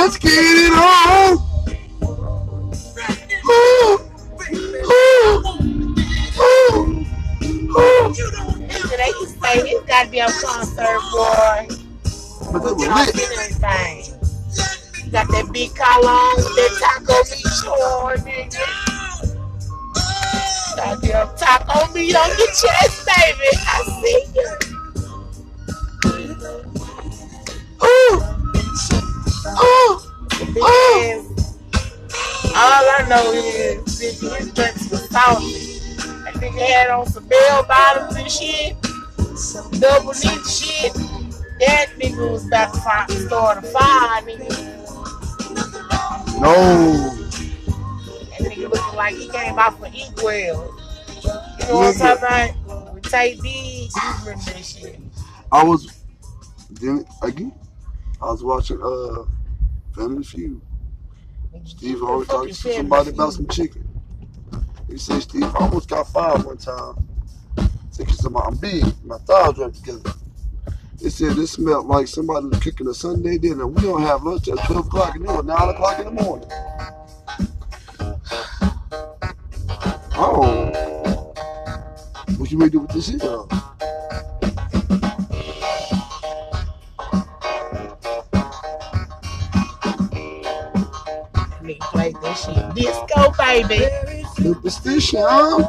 let's get it on. Ooh, ooh, ooh, ooh. They to say his goddamn concert, boy. But they were lit. You got that big collar on with that taco meat short, nigga. Goddamn taco meat on your chest, baby. I see you. Ooh, ooh, Ooh. All I know is his, his nuts was salty. That nigga had on some bell bottoms and shit, double knit shit. That nigga was about to fi- start a fire, nigga. No. That nigga looking like he came out for Inkwell. You know what I'm talking about? With Tate D, you remember that shit. I was then again. I was watching uh Family Feud. Steve always talking to somebody about some chicken. He said Steve almost got fired one time. Said "Cause I'm big, my thighs wrapped together. He said this smelled like somebody was cooking a Sunday dinner. We don't have lunch at 12 o'clock and it was 9 o'clock in the morning. Oh. What you may do with this shit? That shit. Disco, baby. Superstitions.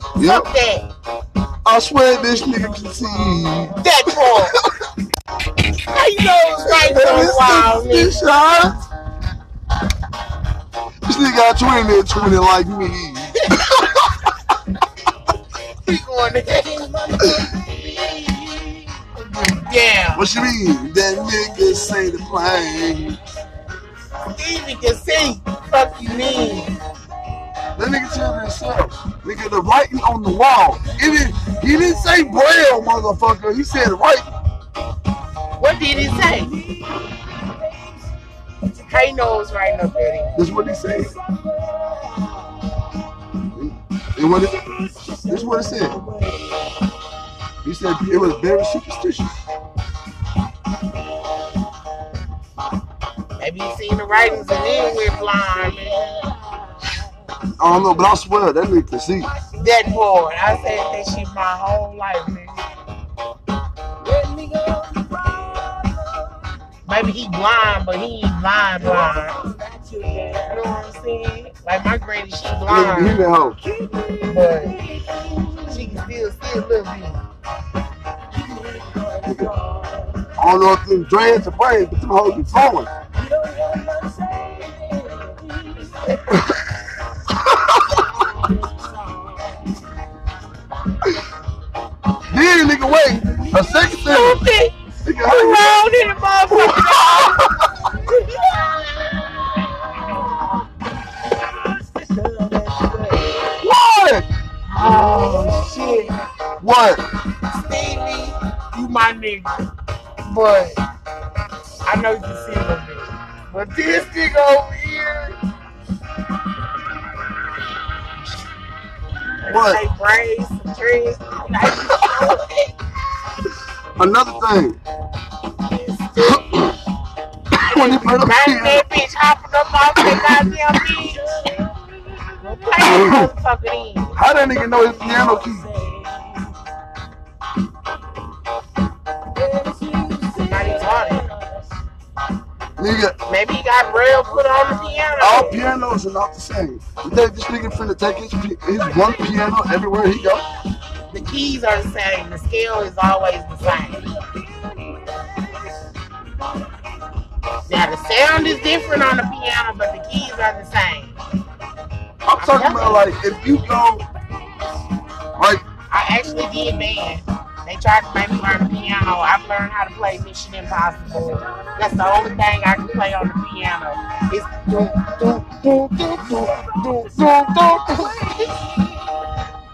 Fuck that. I swear this nigga can see. That. How you know it's right for a while, nigga? This nigga got 20 and 20 like me. We going to Yeah. What you mean? That nigga say the plane. Stevie can see. Fuck you mean. That nigga tell himself. Nigga, the writing on the wall. He didn't, he didn't say braille, motherfucker. He said writing. What did he say? How you know it's right up there? That's what he said. And what it, this is what it said. He said it was very superstitious. Maybe you seen the writings and then went blind, man. I don't know, but I swear that nigga can see. That boy, I said that shit my whole life, nigga. Maybe he blind, but he ain't blind blind. You know what I'm saying? Like my granny, she Nigga, he blind, that hoe. but she can still see a little bit. I don't know if them dreads are braids, but them hoes be flowing. Then nigga wait a second! Nigga, you- Around in the motherfucker. What? Oh shit. What? Stevie, you my nigga. But I know you can see bit. But this nigga over here, What? like braids, some like Another thing. when the Riding piano, that bitch hopping up off that goddamn bitch. Play that motherfucker in. how that nigga know his piano key? Nigga, Maybe he got rail put on the piano. all pianos are not the same. You think this nigga finna take his, his one piano everywhere he go? The keys are the same. The scale is always the same. Now the sound is different on the piano, but the keys are the same. I'm talking about like if you go, like I actually did band. They tried to make me learn the piano. I've learned how to play Mission Impossible. That's the only thing I can play on the piano. It's do do do do do do do do.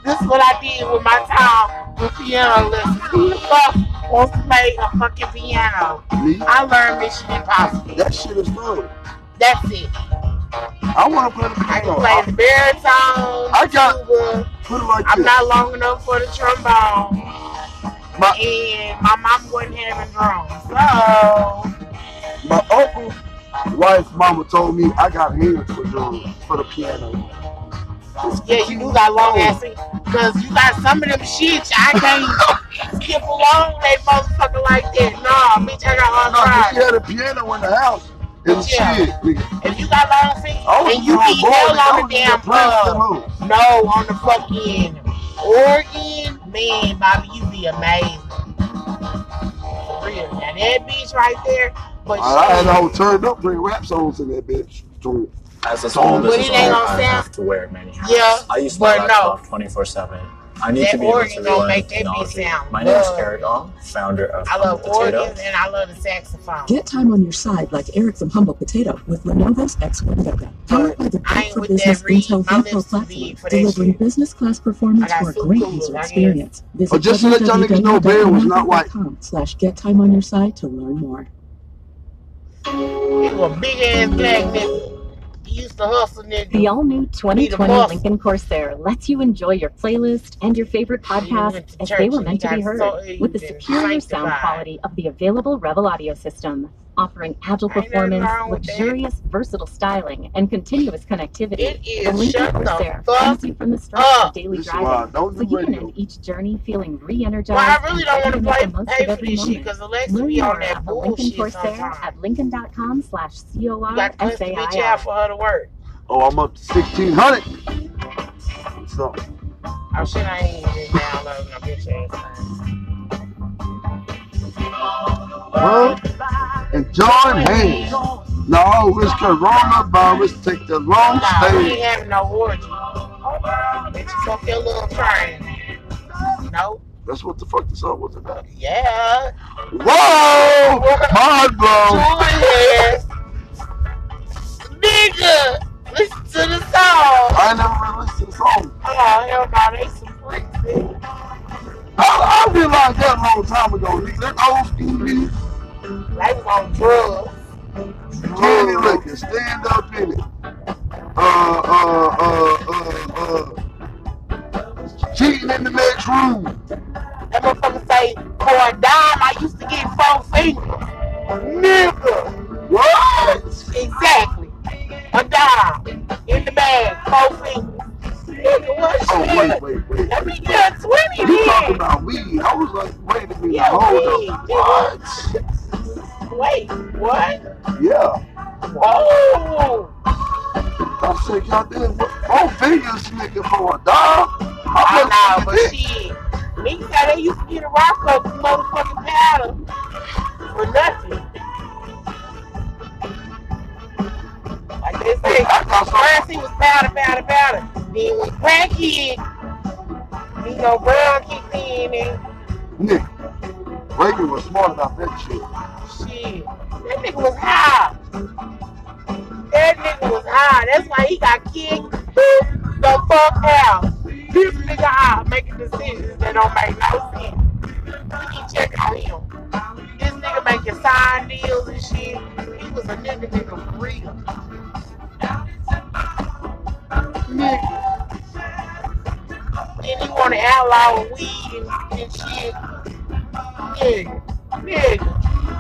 This is what I did with my time with piano lessons. Who the fuck wants to play a fucking piano? me, I learned Mission Impossible. that shit is love. That's it. I want to play the I can piano. play the baritone, I got- tuba. put it like I'm this. not long enough for the trombone. My, and my mom wasn't having drums. So my uncle wife, mama told me I got hands for the for the piano. Yeah, you do got long ass. Cause you got some of them shits I can't skip along that motherfucker like that. Nah, bitch, I got No, but she had a piano in the house. And Yeah. shit, nigga. If you got long feet I was and you a need hell on the damn just playing some hoes. no, on the fucking organ, man, Bobby, you be amazing. For real. Now that bitch right there, but I had shit, all turned up playing rap songs in that bitch. So, As a small But business it ain't owner, gonna I sound- have to wear many hats. Yeah, I used to but rack no. 24 7. I need That to be able organ to gonna rely on make that technology. bitch sound My name is good. Eric Ong, founder of I love Humble Potato. organs and I love the saxophone. Get time on your side like Eric from Humble Potato with Lenovo's X1 Yoga. Powered by the I Built ain't for Business that read. Intel My VPRO platform, big for that delivering shit. business class performance for a great coolers, user experience. Oh, Visit Oh, just to let y'all niggas know, Bear was not white. slash get time on your side to learn more. He was big ass black nigga. Used to hustle nigga. The all new 2020. Lincoln Corsair lets you enjoy your playlist and your favorite podcasts as they were meant to be heard so- with the superior sound quality of the available Revel audio system, offering agile performance, wrong that. luxurious, versatile styling, and continuous connectivity. It The is Lincoln shut the Corsair fuck you from the stress of daily this is why I driving, so you can end each journey feeling re-energized Well, I really don't want to to make play, the most pay of for every this shit moment. because Alexa Learn be on more that about the Lincoln bullshit Corsair sometimes. at lincoln.com slash You got to cuss the bitch out C-O-R-S-A-I-R. for her to work. Oh, I'm up to 1600. So, Oh shit, I ain't even downloading no bitch ass thing. well, and join hands. No, it's coronavirus. Take the wrong Nah, we ain't having no orgy. Bitch, fuck your little train. No. That's what the fuck this song was about. Yeah. Whoa! Mind blown. Nigga. Listen to the song. I never really listened to the song. Oh, hell no, they some freaks, nigga. I, I realized that a long time ago. nigga. That old school music. Was on drugs. Candy liquor, stand up in it. Uh, uh, uh, uh, uh. Cheating in the next room. That motherfucker say, for a dime, I used to get four fingers. Nigga. What? Exactly. A dime. In the bag, four fingers. Nigga, what Oh, wait, wait, wait. Let me get 20 You talking about weed? I was like, wait a minute, Yeah, hold weed, up. What? Wait, what? Yeah. Whoa. I said, goddamn, what? Oh, Four fingers, nigga, for a dime? I know, but it? shit. Niggas they used to get a rock up motherfucking powder for nothing. Like they say, I got some. first he was powder, powder, powder. Then when crack hit, you know, brown kicked in and Nigga, Reagan was smart about that shit. That nigga was high. That nigga was high. That's why he got kicked the fuck out. This nigga high making decisions that don't make no sense. We can check on him. This nigga making sign deals and shit. He was a nigga nigga real. Nigga. And he wanna outlaw weed and, and shit. Nigga. Nigga.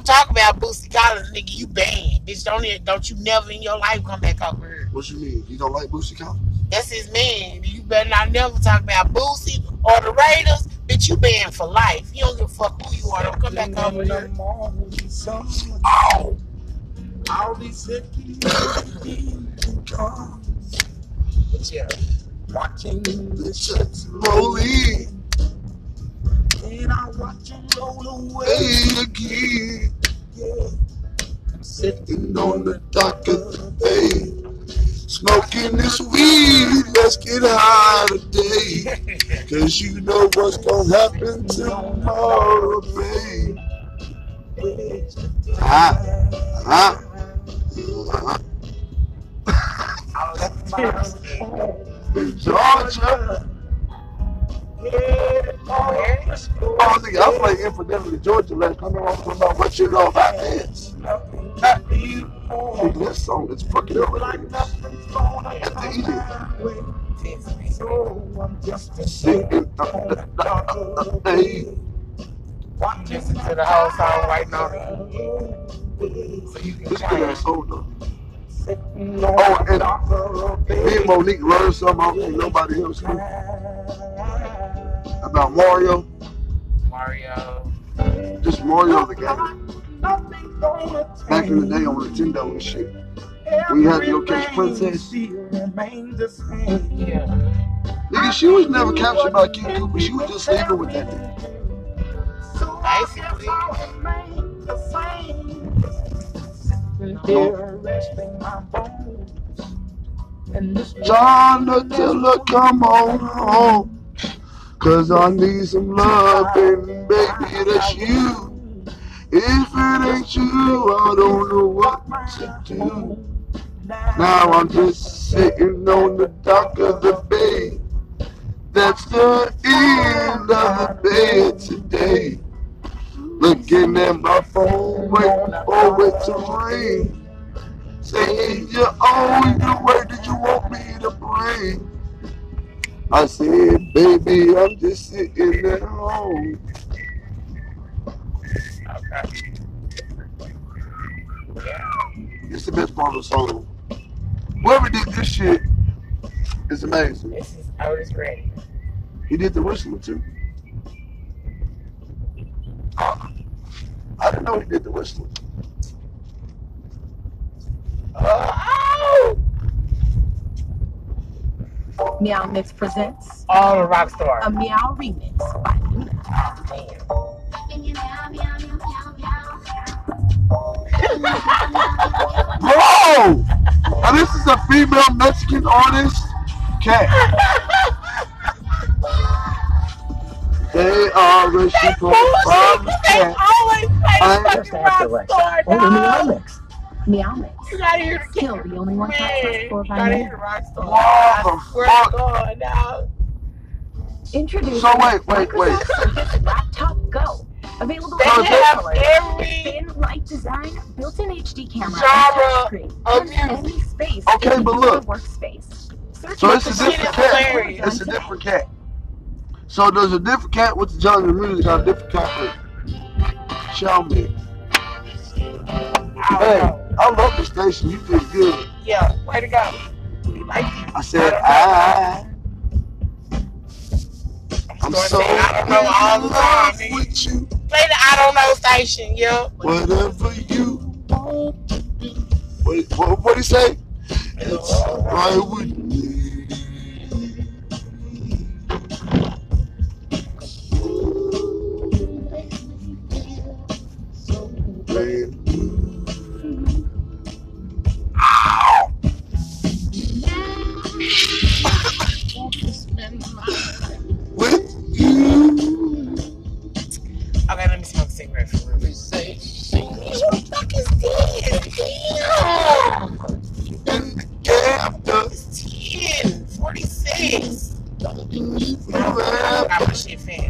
don't talk about Bootsy Collins, nigga. You banned. Bitch, don't, don't you never in your life come back over here. What you mean? You don't like Bootsy Collins? That's his man. You better not never talk about Bootsy or the Raiders. Bitch, you banned for life. You don't give a fuck who you are. Don't come back over here. Ow. I'll be sitting Yeah. watching The what's gonna happen tomorrow, babe. Ah, ah. ah. Georgia. The. Oh, nigga, I played Infidelity Georgia last time. I was talking about what you know about this. Nigga, for. that song is fucking it. So I'm just a. Watching Listen to the whole song right now. So you can This song though. Sitting Oh, and Me and Monique learned something I don't think nobody else knew about Mario. Mario. Just Mario the game. Back in the day on Nintendo and shit. We had the OK Princess. Still remains. Yeah. Nigga, she was never captured by King Koopa. She was just sleeping with that nigga. So I guess Basically. I'll remain the same. Sitting here resting my bones. And this John the come on home. Cause I need some love, and baby, that's you. If it ain't you, I don't know what to do. Now I'm just sitting on the dock of the bay. That's the end of the bed today. Looking at my phone, waiting for it to ring. Saying you owe the where did you want me to bring? I said, baby, I'm just sitting at home. It's the best part of the song. Whoever did this shit is amazing. This is Otis Redding. He did the whistling too. I didn't know he did the whistling. Oh! Meow Mix presents All the rock stars. a Meow remix by Luna. Bro! Now this is a female Mexican artist, Cat. They are rich people from They Cat. always play I- fucking Just after rock Lex. star, Only Meow. Mix. Meow Mix. You gotta hear the Still the only one top Man, for you gotta hear Meow. the rock star. What the swear fuck? to God, dog. Introducing So wait, wait, wait. Laptop Go. Available They in have every Thin light design, built-in HD camera, Genre of any space Okay, but look. workspace. Search So it's a different cat. It's a different cat. So there's a different cat with the genre of music, got a different cat with don't Hey. I love the station. You did good. Yeah, way to go. We like you. I said, I, ah. I'm so saying, I know all in love with you. Play the I don't know station, yo. Whatever you want to do. What, what, what say? It's right with me. Brand Okay, let me smoke a cigarette for real. Who the fuck is this? Damn, dog 10, 46. I'm a shit fan.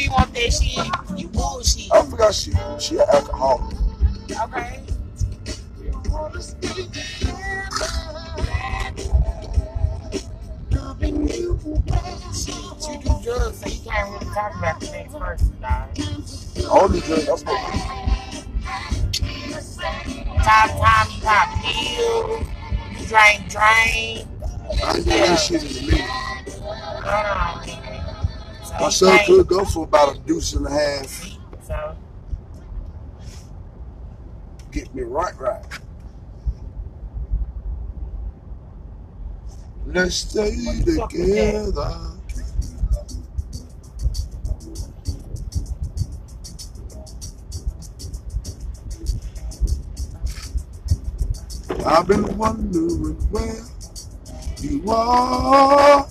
You want that shit. You bullshit. I forgot she she an alcoholic. Okay. You do drugs, so you can't really talk about the next person, dog. All these drugs, I smoke. Time to time you pop pills, you drink drink. I ain't doing that shit in a minute. Hold on, nigga. So My you son could go for about a deuce and a half. So Get me right, right. Let's stay What the fuck is that? together. I've been wondering where you are,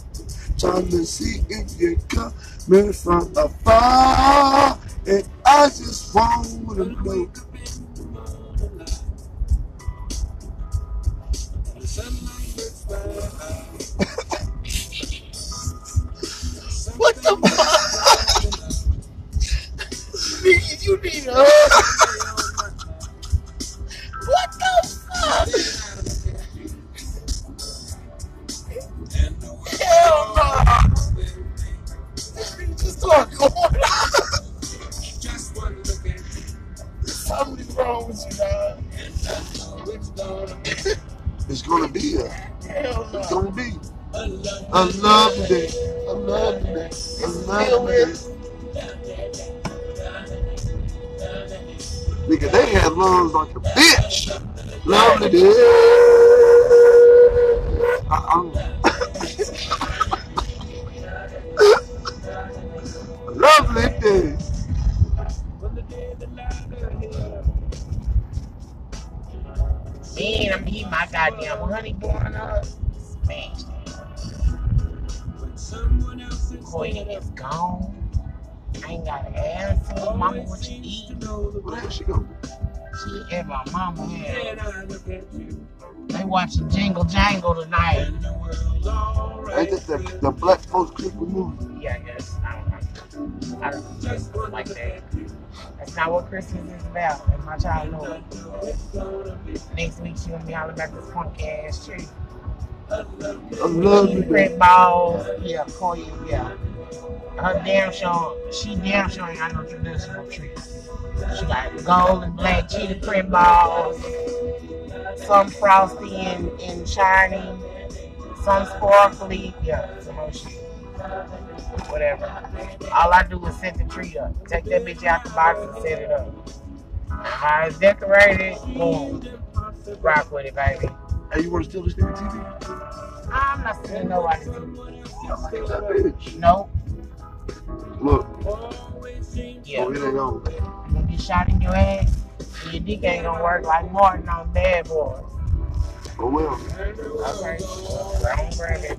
trying to see if you're coming from afar, and I just want to know. what the fuck? You need a you eat? Where the she go? She at my mama house. They watching Jingle Jangle tonight. Ain't that the, the black folks Christmas movie? Yeah, I guess. I don't know. I don't know. Like that. That's not what Christmas is about in my childhood. Next week she gonna be all about this punk ass tree. A lovely day. Print balls, yeah, Koya, yeah. Her damn sure, she damn sure ain't got no traditional tree. She got gold and black cheetah print balls, some frosty and, and shiny, some sparkly, yeah, some more shit. Whatever. All I do is set the tree up. Take that bitch out the box and set it up. How it's decorated, boom. Rock with it, baby. Hey, you want to steal this nigga TV? I'm not stealing nobody's bitch. Nope. Look, Yeah. it ain't on. You gonna get shot in your ass? And Your dick ain't gonna work like Martin on Bad Boys. Oh well. Okay. I don't grab it.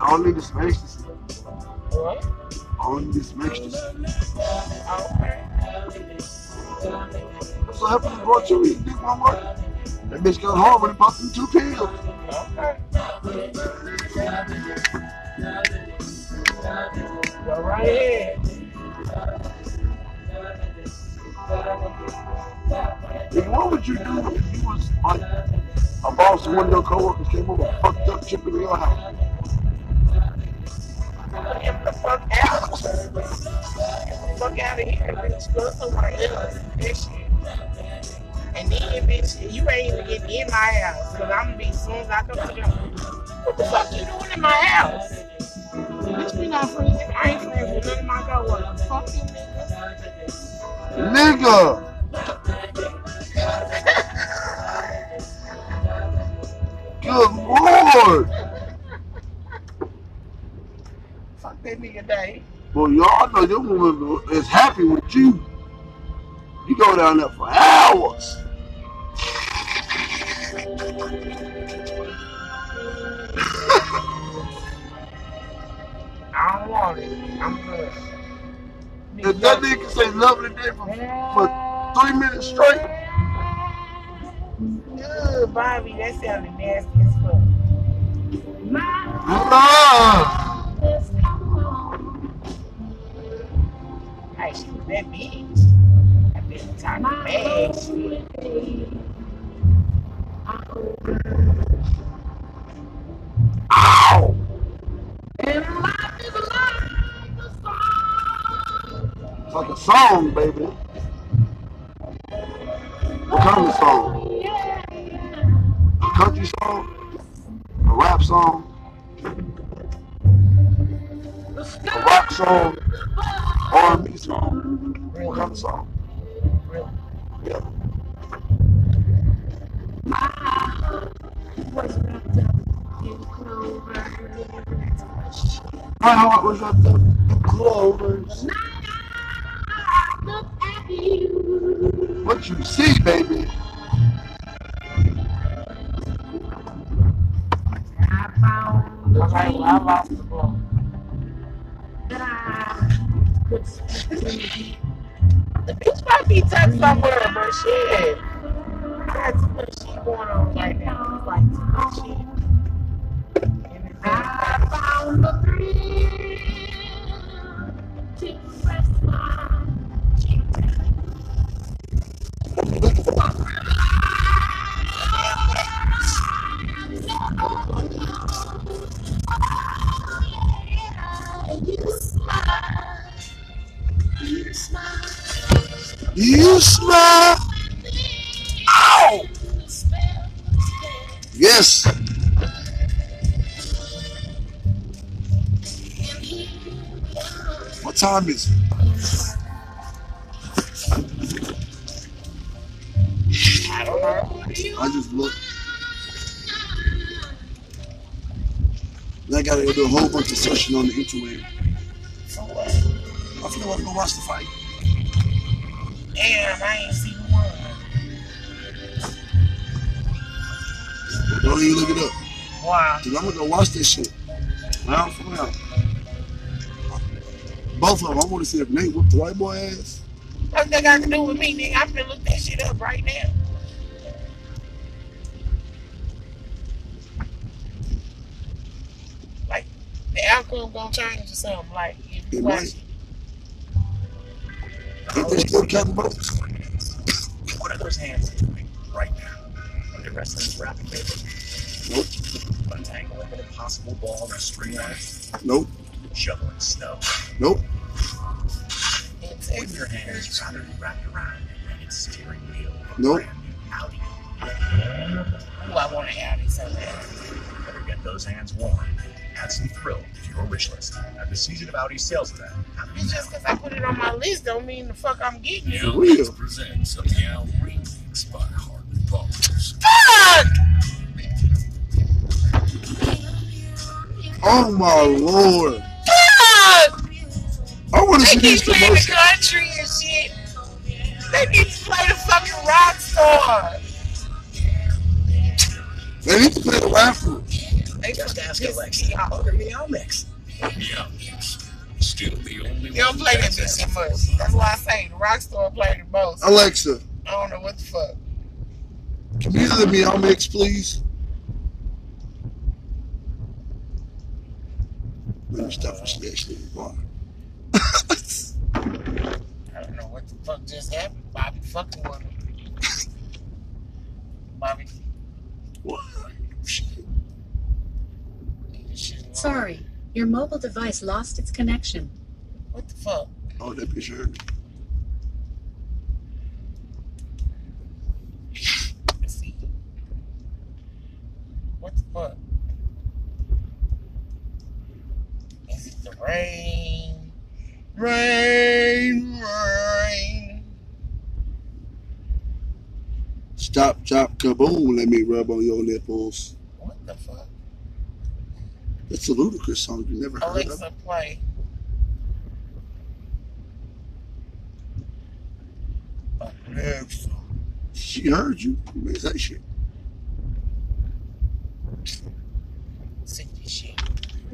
I don't need some ecstasy. What? I don't need some ecstasy. Okay. So happened to brought you eat dick one work. That bitch got home when he popped them two pills. Okay. Go right ahead. What would you do if you was like a boss and one of your coworkers came over and fucked up chip in your house? Get the fuck out. Get the fuck out of here, bitch. Go somewhere else. And then, bitch, you ain't even getting in my house. Because I'm going to be as soon as I come to the What the fuck you doing in my house? Bitch, we not friends. I ain't friends with none of my coworkers. Fuck you, nigga. Nigga! Good lord! Fuck that nigga day. Well, y'all know your woman is happy with you. You go down there for hours. I don't want it. I'm good. If that nigga can say lovely day for, for three minutes straight, Good, Bobby. That sounded nasty as fuck. ah, Hey, she was that bitch. That bitch talking bad shit. It's like a song, baby. Kind of song? A country song? A rap song? A rock song? R&B song? Kind of song? Yeah. My heart was up in clovers. What you see, baby? Okay, well, I lost the ball. The bitch might be tucked somewhere, but shit. I shit going on right now. It's like too much I found the You smile. Ow! What time is it? I just looked. I gotta go do a whole bunch of searching on the interweb. So what? I feel like I'm gonna watch the fight. Damn, I ain't seen Don't even look it up. Wow. Cause I'm gonna go watch this shit. Round for round. Both of them. I wanna see if Nate whooped the white boy ass. What's that got to do with me, nigga? I'm finna look that shit up right now. Like, the outcome gonna change or something. Like, if you It watch might. Ain't they still counting votes? What are those hands doing right now? Are they wrestling this rapid paper? Nope. Untangling an impossible ball in a string light? Nope. Shoveling snow? Nope. it's, With your hands rather be wrapped around a rated steering wheel Nope. brand Audi. Ooh, I want to Audi so bad. Better get those hands warm. Add some thrill to your wish list at the season of Audi sales event. It's just because I put it on my list don't mean the fuck I'm getting it. For real. presents a meow remix by Oh my lord. Fuck! I want to see these playing the country and shit. They need to play the fucking rock star. They need to play the raffle. They Just ask Alexa. me off. Order Meow Mix. Mix. Still the only They don't play that bitch much. That's why I say the rock star play the most. Alexa, I don't know what the fuck. can you let me on mix, please? Let me stop for snatch little bar. I don't know what the fuck just happened. Bobby fucking with him. Bobby. What? this shit wrong. Sorry, your mobile device lost its connection. What the fuck? Oh, that bitch heard me. Let's see. What the fuck? Is it the rain? Rain, rain. Stop, chop, kaboom. Let me rub on your nipples. What the fuck? That's a Ludacris song you never heard of. Alexa, play. Alexa. She heard you. You made that shit.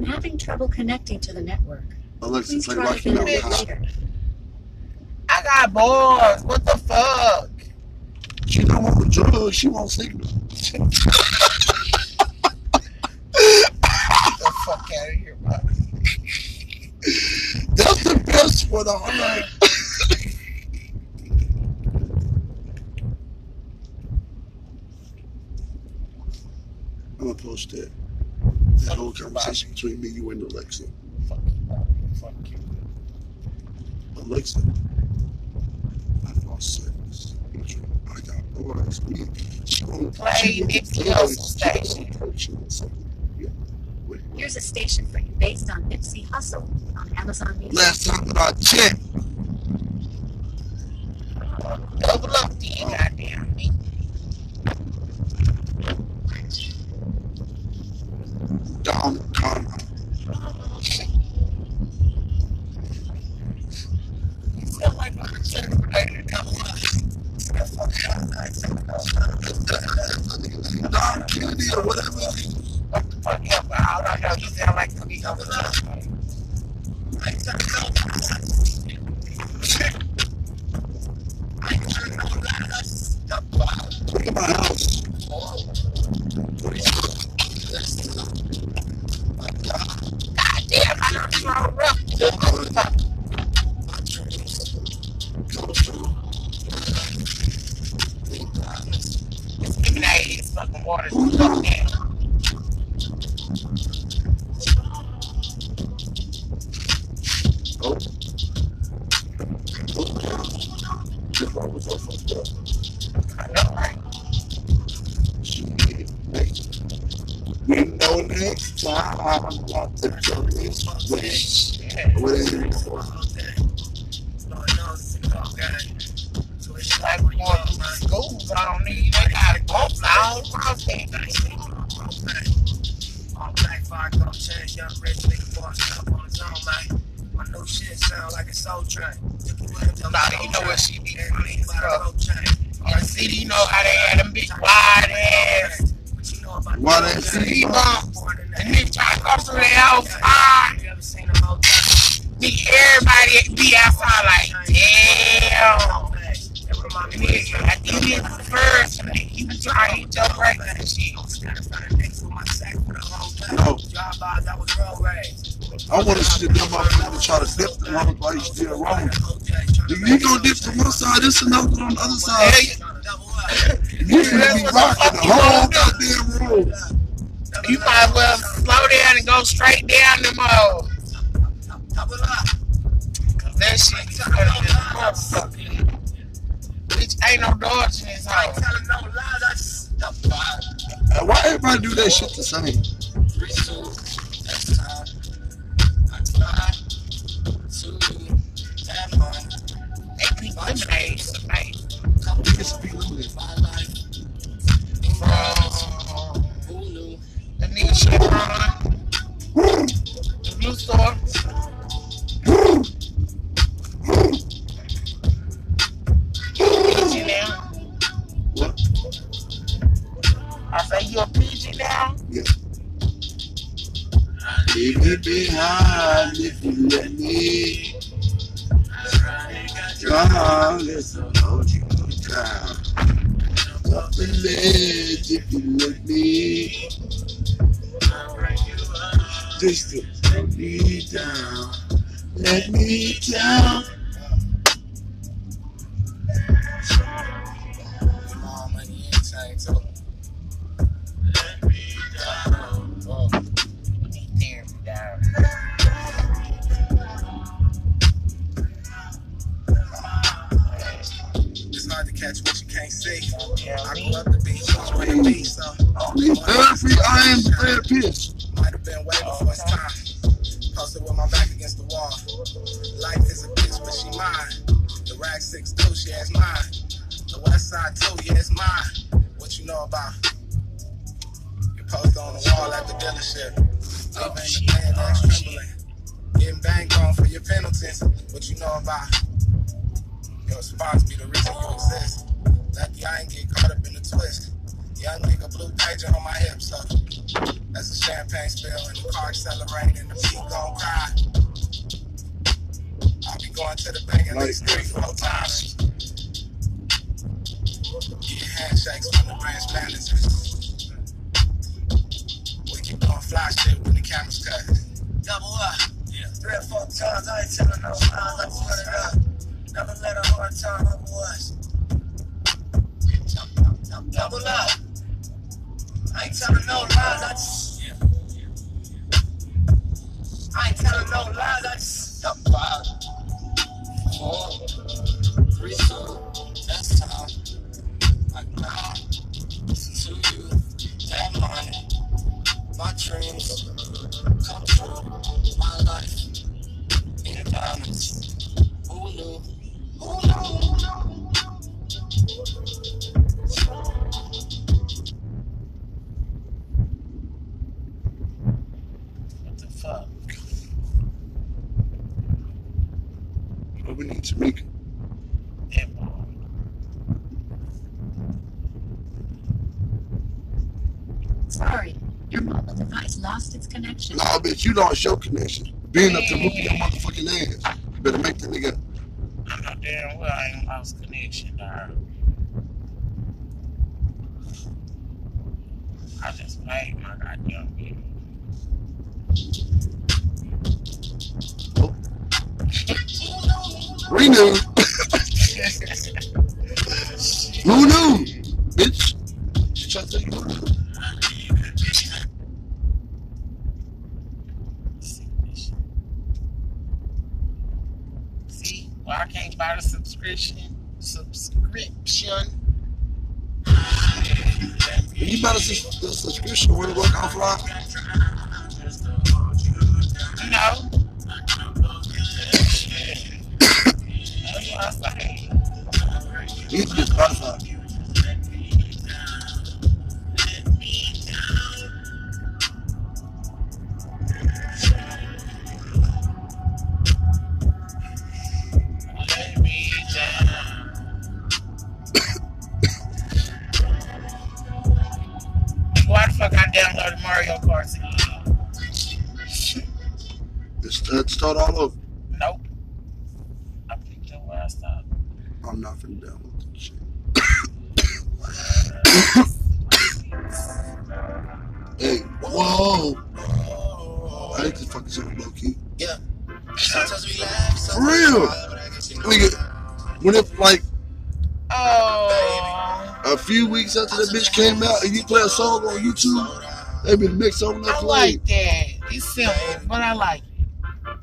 See this shit. I'm having trouble connecting to the network. Alexa, Please play try Rocky again Mountain High. later. I got boys. What the fuck? She don't want drugs. She wants signal. Get the fuck out of here, Bobby. That's the best one. All right. I'm gonna post that. That whole conversation between me, you, and Alexa. Fuck you, Fuck you. Alexa, I lost service. I got boys. She gonna Play Nipsey Hussle station. Here's a station for you based on Nipsey Hussle on Amazon Music. Last time I checked, Double up then, Goddamn, I don't throw another one on the other side. yeah. They keep lemonade tonight. Niggas be limited. From the nigga Chevron. Lost your connection. Being up to whooping your motherfucking ass. You better make that nigga. I know damn well I ain't lost connection, dog. I just paid my goddamn bill. We That's what I bitch came out and you play a song on YouTube, that be the next song I I like that. It's simple, but I like it.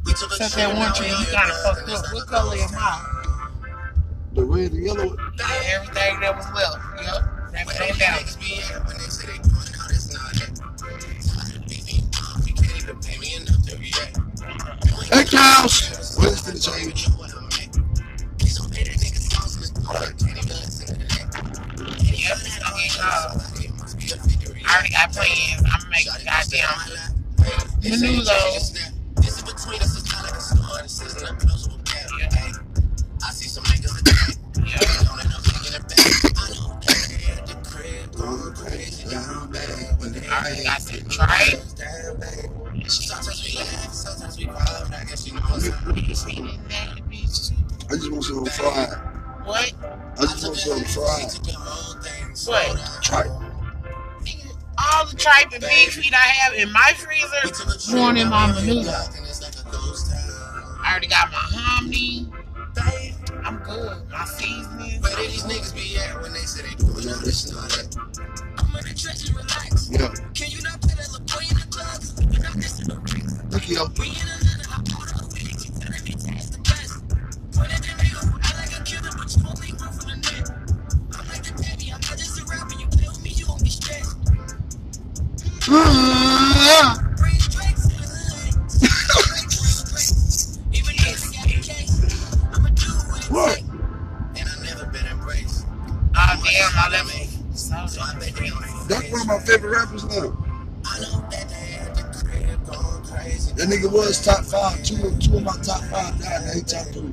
Except that one tree, you kind of fucked up. What color am I? The red and yellow. Everything that was left. Yep. Everything down. Hey, cows! Where's the change? already got plans. I'm gonna make goddamn new lows. This is between us, it's not like a store, this is not close with that. I see some niggas attack. Yeah. Don't end up in the back. I know that at the crib, going crazy down bad. When they already got that tripe. Sometimes we laugh, sometimes we cry, but I guess you know what's up. I just want some fried. What? I just want some fried. What? Tripe. All the tripe and pig feet I have in my freezer, going in my maneuver. I already got my hominy. I'm good. My seasoning. Where did these niggas be at when they say they doing all this and all? I'm in the trenches, relax. Yeah. Can you not put that little boy in the club? You're not don't That's one of my favorite rappers now. That nigga was top five. Two of, two of my top five died. Now he top three.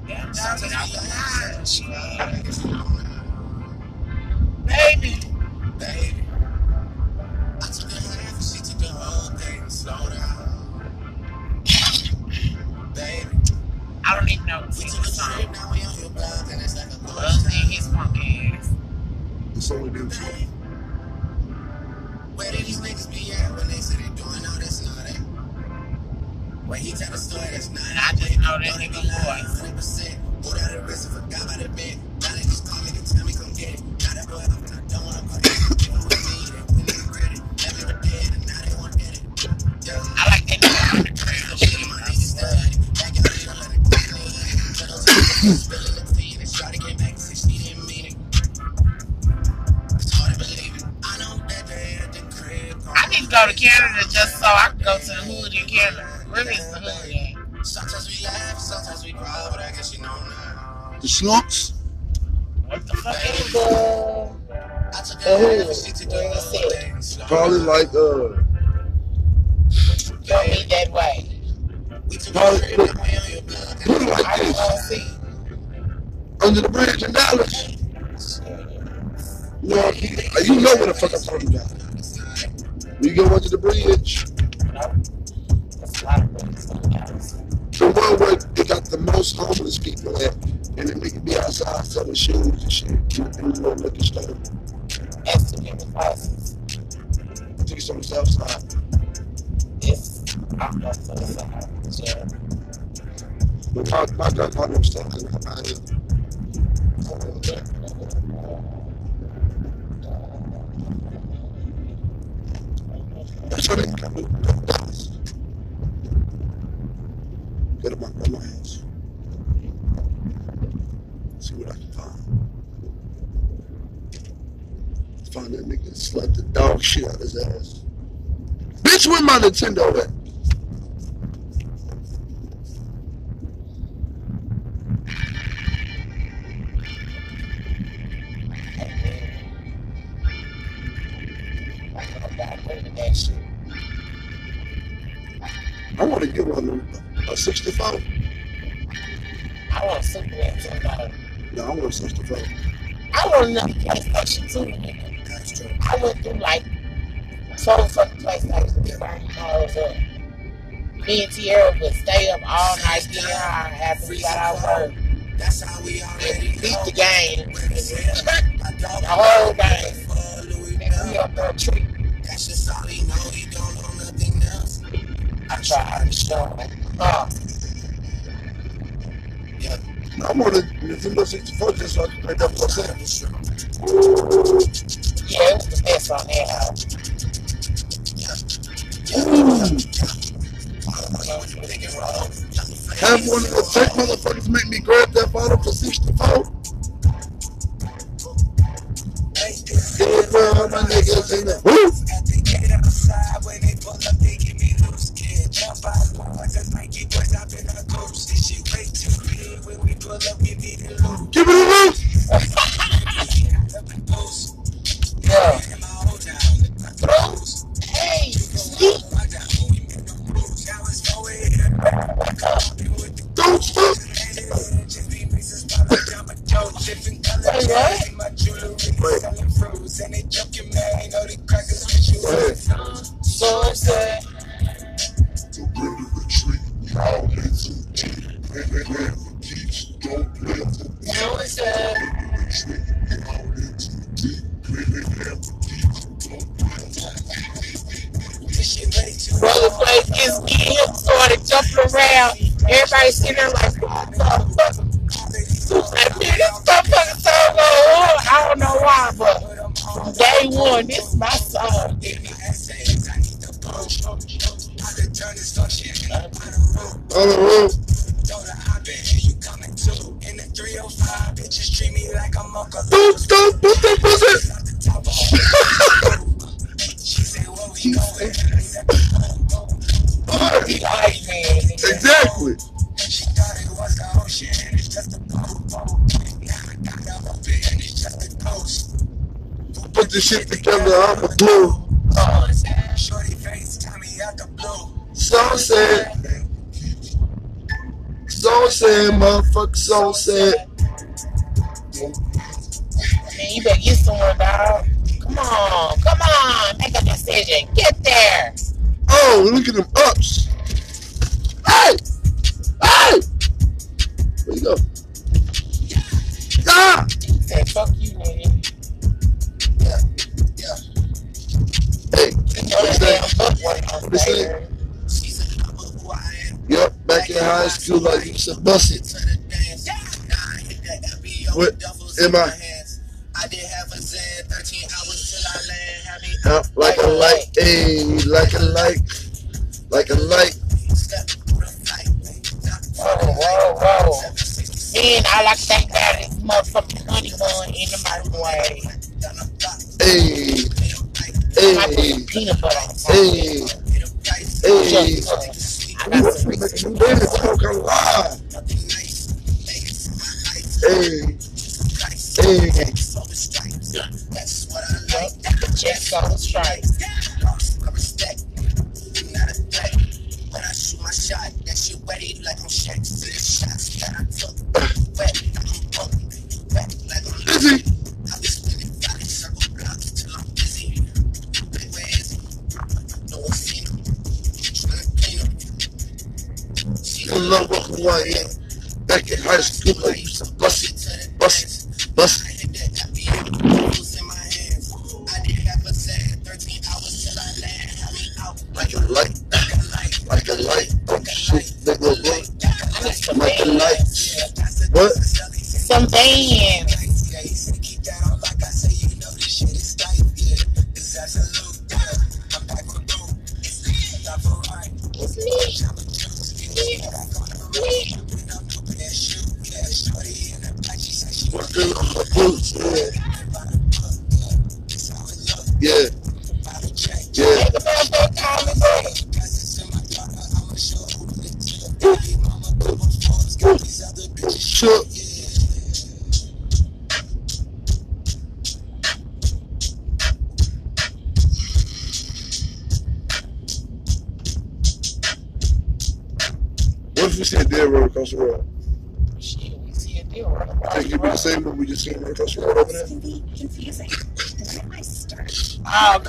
Whole it? thing. Slow Probably like uh. Show me that way. We took Probably we block. put it like this. Under the bridge in Dallas. You know, you know where the fuck I'm talking about. You go under the bridge. That's a lot of the The one where they got the most homeless people at, and then they can be outside selling shoes and shit in the little liquor store. That's two different places. I think it's on the south side. It's I'm not so sad. Yeah. But my, my grandfather was talking about it. That's what they come Go to my house. See what I can find. Find that nigga and slap the dog shit out of his ass. Bitch, where my Nintendo at? Another PlayStation 2. nigga. That's true. I went through like so fucking PlayStation I closed up. Me and Tierra would stay up all night getting high after we got out work. That's how we already And beat the game. The whole game. And we up there treat. That's just all he know. He don't know nothing else. I tried to show him. Uh, Yeah. I want a Nintendo 64 just so I that for true. yeah, it was the best on house. Pick. Have one of the tech motherfuckers make me grab that bottle for 64. Yeah, bro, all my niggas in the woo. The outside, when they pull up, they give me loose give. It a this shit together, I'm a glue. So sad. So sad, motherfucker, so sad. Man, you better get somewhere, dog. Come on, come on, make a decision. Get there. Oh, look at them ups. Say? Yep, back in high school, like you said, bust it. What am I? Out like a light, ayy, like a light, like a light. Whoa, whoa, whoa. Man, I like to thank motherfucking honey bun in the microwave.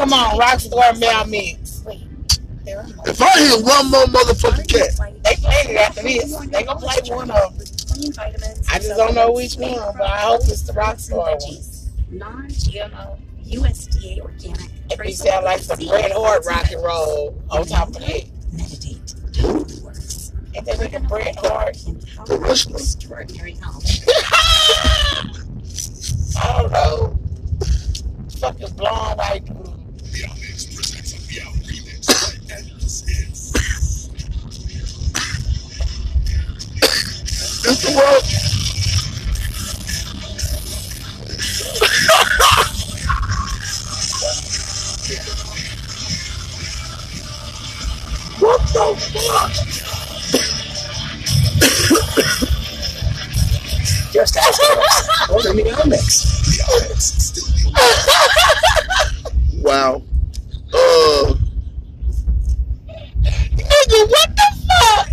Come on, Rockstar Meow Mix. Wait, there If I hear one more motherfucking cat, They playing it after this. They gonna play one of them. I just don't know which one, but I hope it's the Rockstar one. veggies. Non-GMO, USDA organic. If we sound like some Bret Hart rock and roll on top of Just ask us. Order me. Meow Mix still Wow. Uh, Nigga, what the fuck?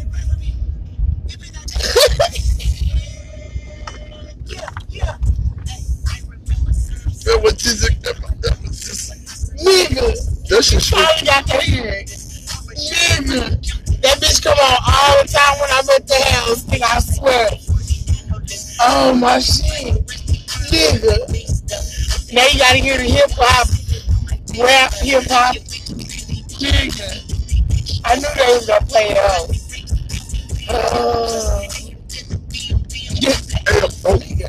that was just, that was just, Nigga. that shit shit. My shit. Nigga. Now you gotta hear the hip hop, rap, hip hop. Nigga. I knew they was gonna play it out. Uh,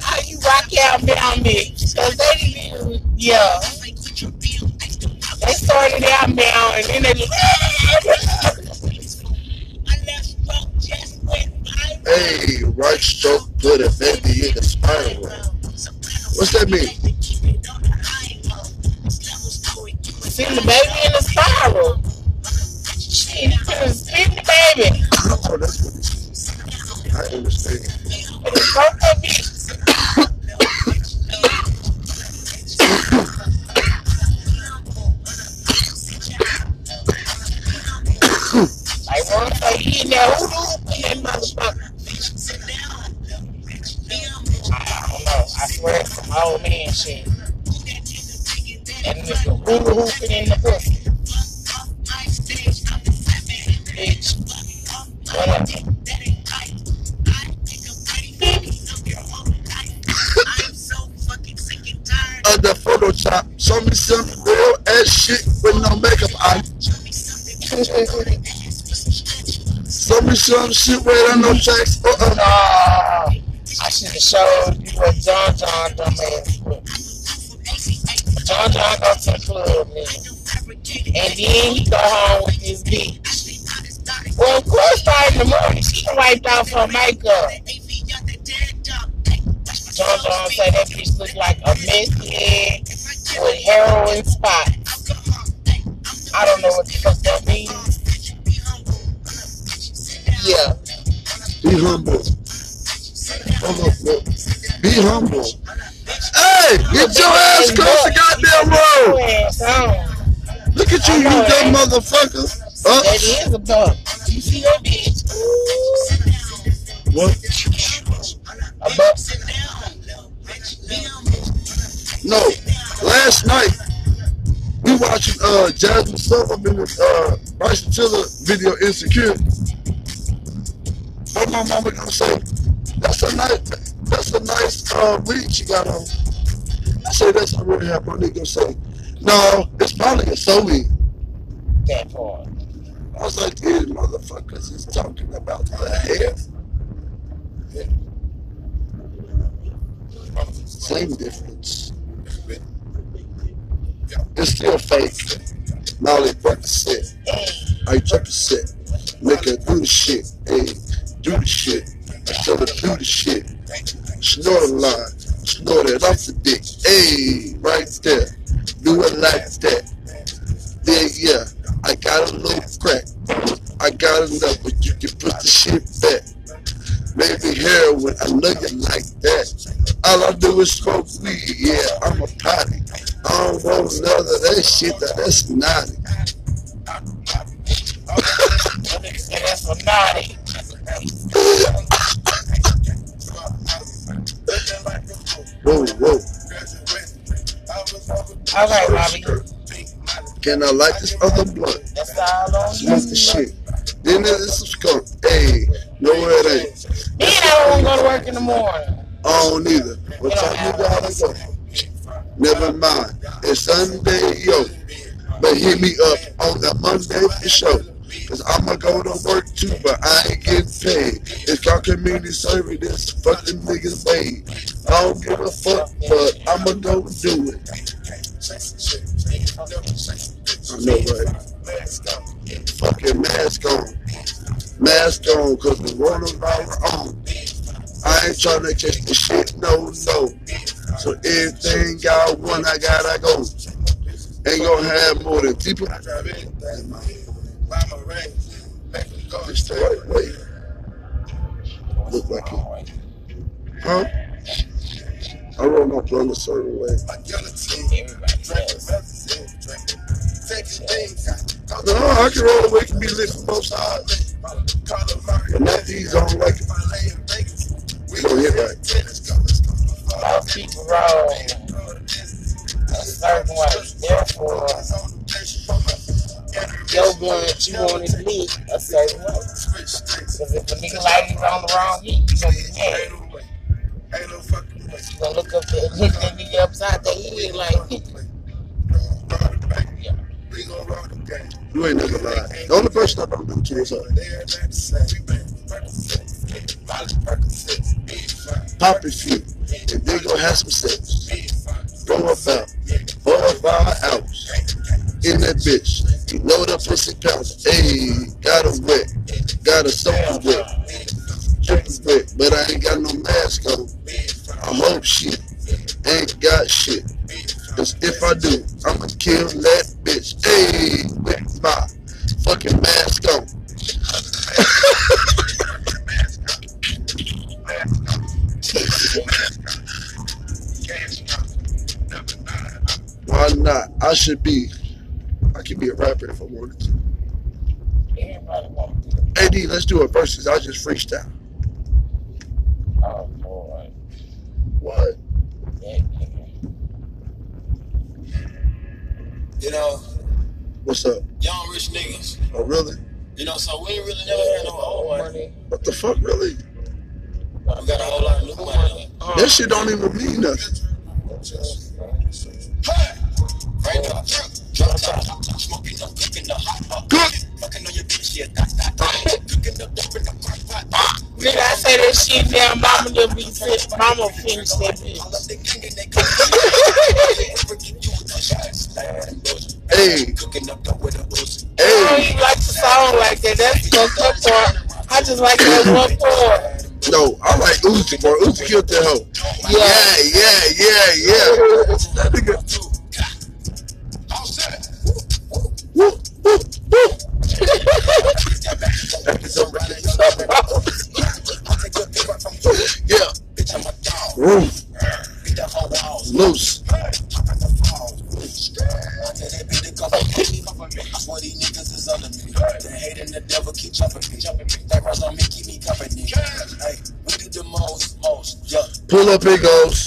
how you rock out now, mix? Cause they didn't yeah. They started out now and then they Hey, right stroke put a baby in the spiral. What's that mean? Show me some shit without no tracks. Uh-uh. Nah, I should have showed you what John John done ass. John John go to the club, nigga. And then he go home with his bitch. Well, of course, in the morning, she wiped off her makeup. John John say that bitch look like a messy head with heroin spots. I don't know what the fuck that means. Yeah. Be humble. Be humble. Be humble. Hey, get your ass across the goddamn road. Your. Look at you, you dumb motherfucker. Uh, That is a buck. You see that bitch? what? A buck. No. Last night, we watching uh Jazmine Sullivan and uh Bryson Tiller video Insecure. What my mama gonna say? That's a nice, that's a nice uh read she got on. I say that's what I really have my nigga say. No, it's probably a Zoe. That part. I was like, these motherfuckers is talking about the hair. Same difference. It's still fake. Molly Percocet. I took a set. Make her do the shit. Hey, do the shit. I tell her do the shit. Snort a line. Snort it off the dick. Hey, right there. Do it like that. Yeah, yeah. I got a little crack. I got enough, but you can put the shit back. Maybe heroin, I know you like that. All I do is smoke weed, yeah, I'm a potty. I don't want none of that shit, that, that's naughty. That that's naughty. Whoa, whoa. All right, Bobby. Can I light this other blunt? That's all on you. Smoke the shit. Then there's some skunk. Hey, no it ain't. Then I don't want to go to work in the morning. I don't either. What time you gotta go? Never mind. It's Sunday, yo. But hit me up on the Monday sure. Cause I'ma go to work too, but I ain't getting paid. It's called community service, this fucking niggas paid. I don't give a fuck, but I'ma go do it. I know, right? Fucking mask on. Mask on, cause the coronavirus on. I ain't trying to catch the shit, no, no. So everything got one, I gotta go. Ain't gonna have more than people. It's the right way. Look like it. Huh? I roll my blunt a certain way. No, I can roll the way it can be lit from both sides. But not these, I don't like it. Oh, yeah, right. Uh, keep rolling a certain way. Therefore, your gun you want to be a certain way. Because if a nigga like is on the wrong heat, you going to be mad. you going to look up and look that nigga upside the head like, yeah. They gonna rock the game. You ain't never lie. The only person I don't do to is her. Poppy few. And they gonna have some sex. Go out, four or five hours in that bitch. You load up pussy pounce. Hey, got a wet. Got a soaking wet. Dripping wet. But I ain't got no mask on. I hope she ain't got shit. Cause if I do, I'ma kill that bitch. Hey, that's my fucking mask on. Why not? I should be. I could be a rapper if I wanted to. AD, let's do a versus. I just freestyle. Oh, boy. What? You know. What's up? Y'all rich niggas. Oh really? You know, so we ain't really never had no old money. What the fuck, really? We got a whole lot of new money. That shit don't even mean nothing. Hey! Raindrop, drip, drop top, top top, smoking the hot pot. Good. Fucking on your bitch, yeah. Cooking the crock pot. I say that shit damn mama you be rich, mama finish that bitch. Hey. Cooking up the with. Hey. I don't even like the song like that. That's the good part. I just like that one part. No, I like Uzi, bro. Uzi killed that hoe. Yeah, yeah, yeah, yeah. that yeah. Roof. Loose. Pull up it goes.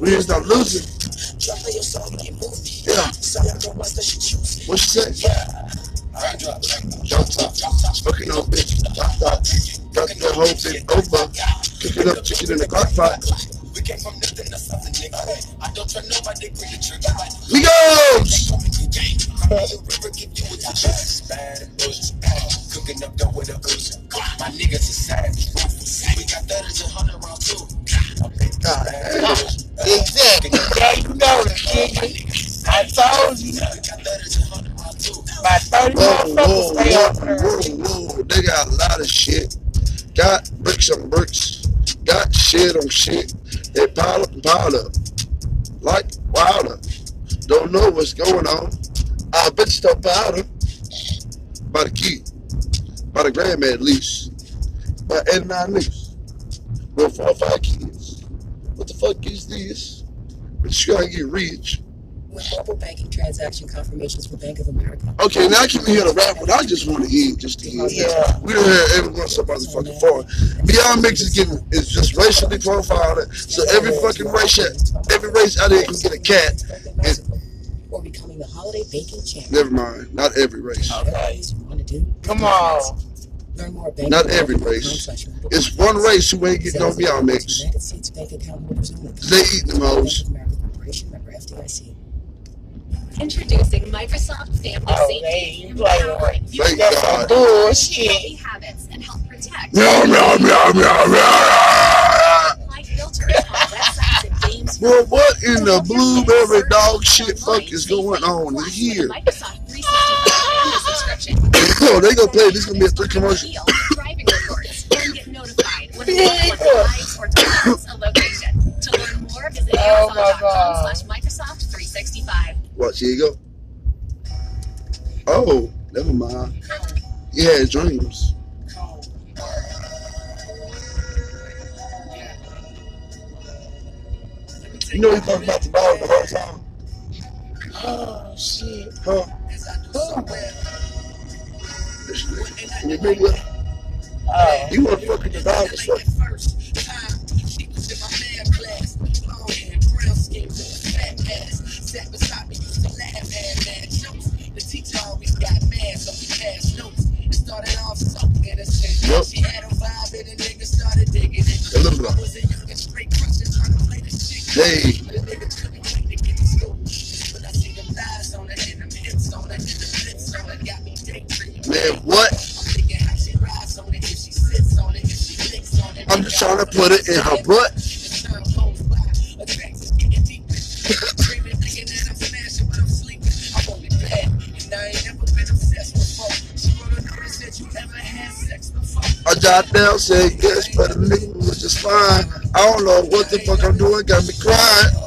We didn't stop losing. Drop of your song. Yeah. So y'all don't watch that shit choose. What you say? Yeah. Drop top. Smoking on bitch. Drop top. The whole thing over. Cooking up chicken in the crock pot. We came from nothing to something, nigga. I don't nobody green the trigger. We go! you you just. Cooking up with a. My niggas are. We got thudders and hundred round too. Exactly. Yeah, you know the kid. I told you. We got thudders and hundred round too. About 30 Whoa, whoa, stay whoa, up whoa, whoa. They got a lot of shit. Got bricks on bricks. Got shit on shit. They pile up and pile up. Like wilder. Don't know what's going on. I bet you don't powder. By the key. By the grandma at least. By 89 niggas. With four or five kids. What the fuck is this? But you gotta get rich. With mobile banking transaction confirmations for Bank of America. Okay, now I can hear the rap, but I just want to hear just to hear Yeah. that. We don't hear everyone somebody's fucking oh, for Beyond Mix is getting is just racially profiled, so every fucking race, every race out there can get a cat. Or becoming the holiday baking champion. Never mind, not every race. Okay. You want to do? Come on. Not every race. It's one race who ain't getting on Beyond Mix. United States bank account holders only. They eat the hoes. Bank of America Corporation, member FDIC. Introducing Microsoft Family Oh, Safety. they you play Empowering you Thank That's God. healthy bullshit. habits and help protect Meow, meow, meow, meow, meow. like filters on websites and games. Bro, what in the blueberry dog shit fuck is going on Plus, with a here? Microsoft 365 subscription. Oh, they gonna play. This gonna be a three commercial. Driving reports and get notified when someone arrives or departs a location. To learn more, visit Oh my amazon.com God. slash Microsoft 365. Watch, here you go. Oh, never mind. He had dreams. You know he talking about the dog the whole time? Oh, shit. Huh? When you been with him, Oh. you want fucking the dog or Sat beside me, used to with the dog or something? Yup. A vibe and the nigga started digging it. A little bit. Was a young and straight crushing, trying to play the chick. Hey, man, what? I'm just trying to put it in her butt. I jot down, said yes, but the nigga was just fine. I don't know what the fuck I'm doing, got me crying.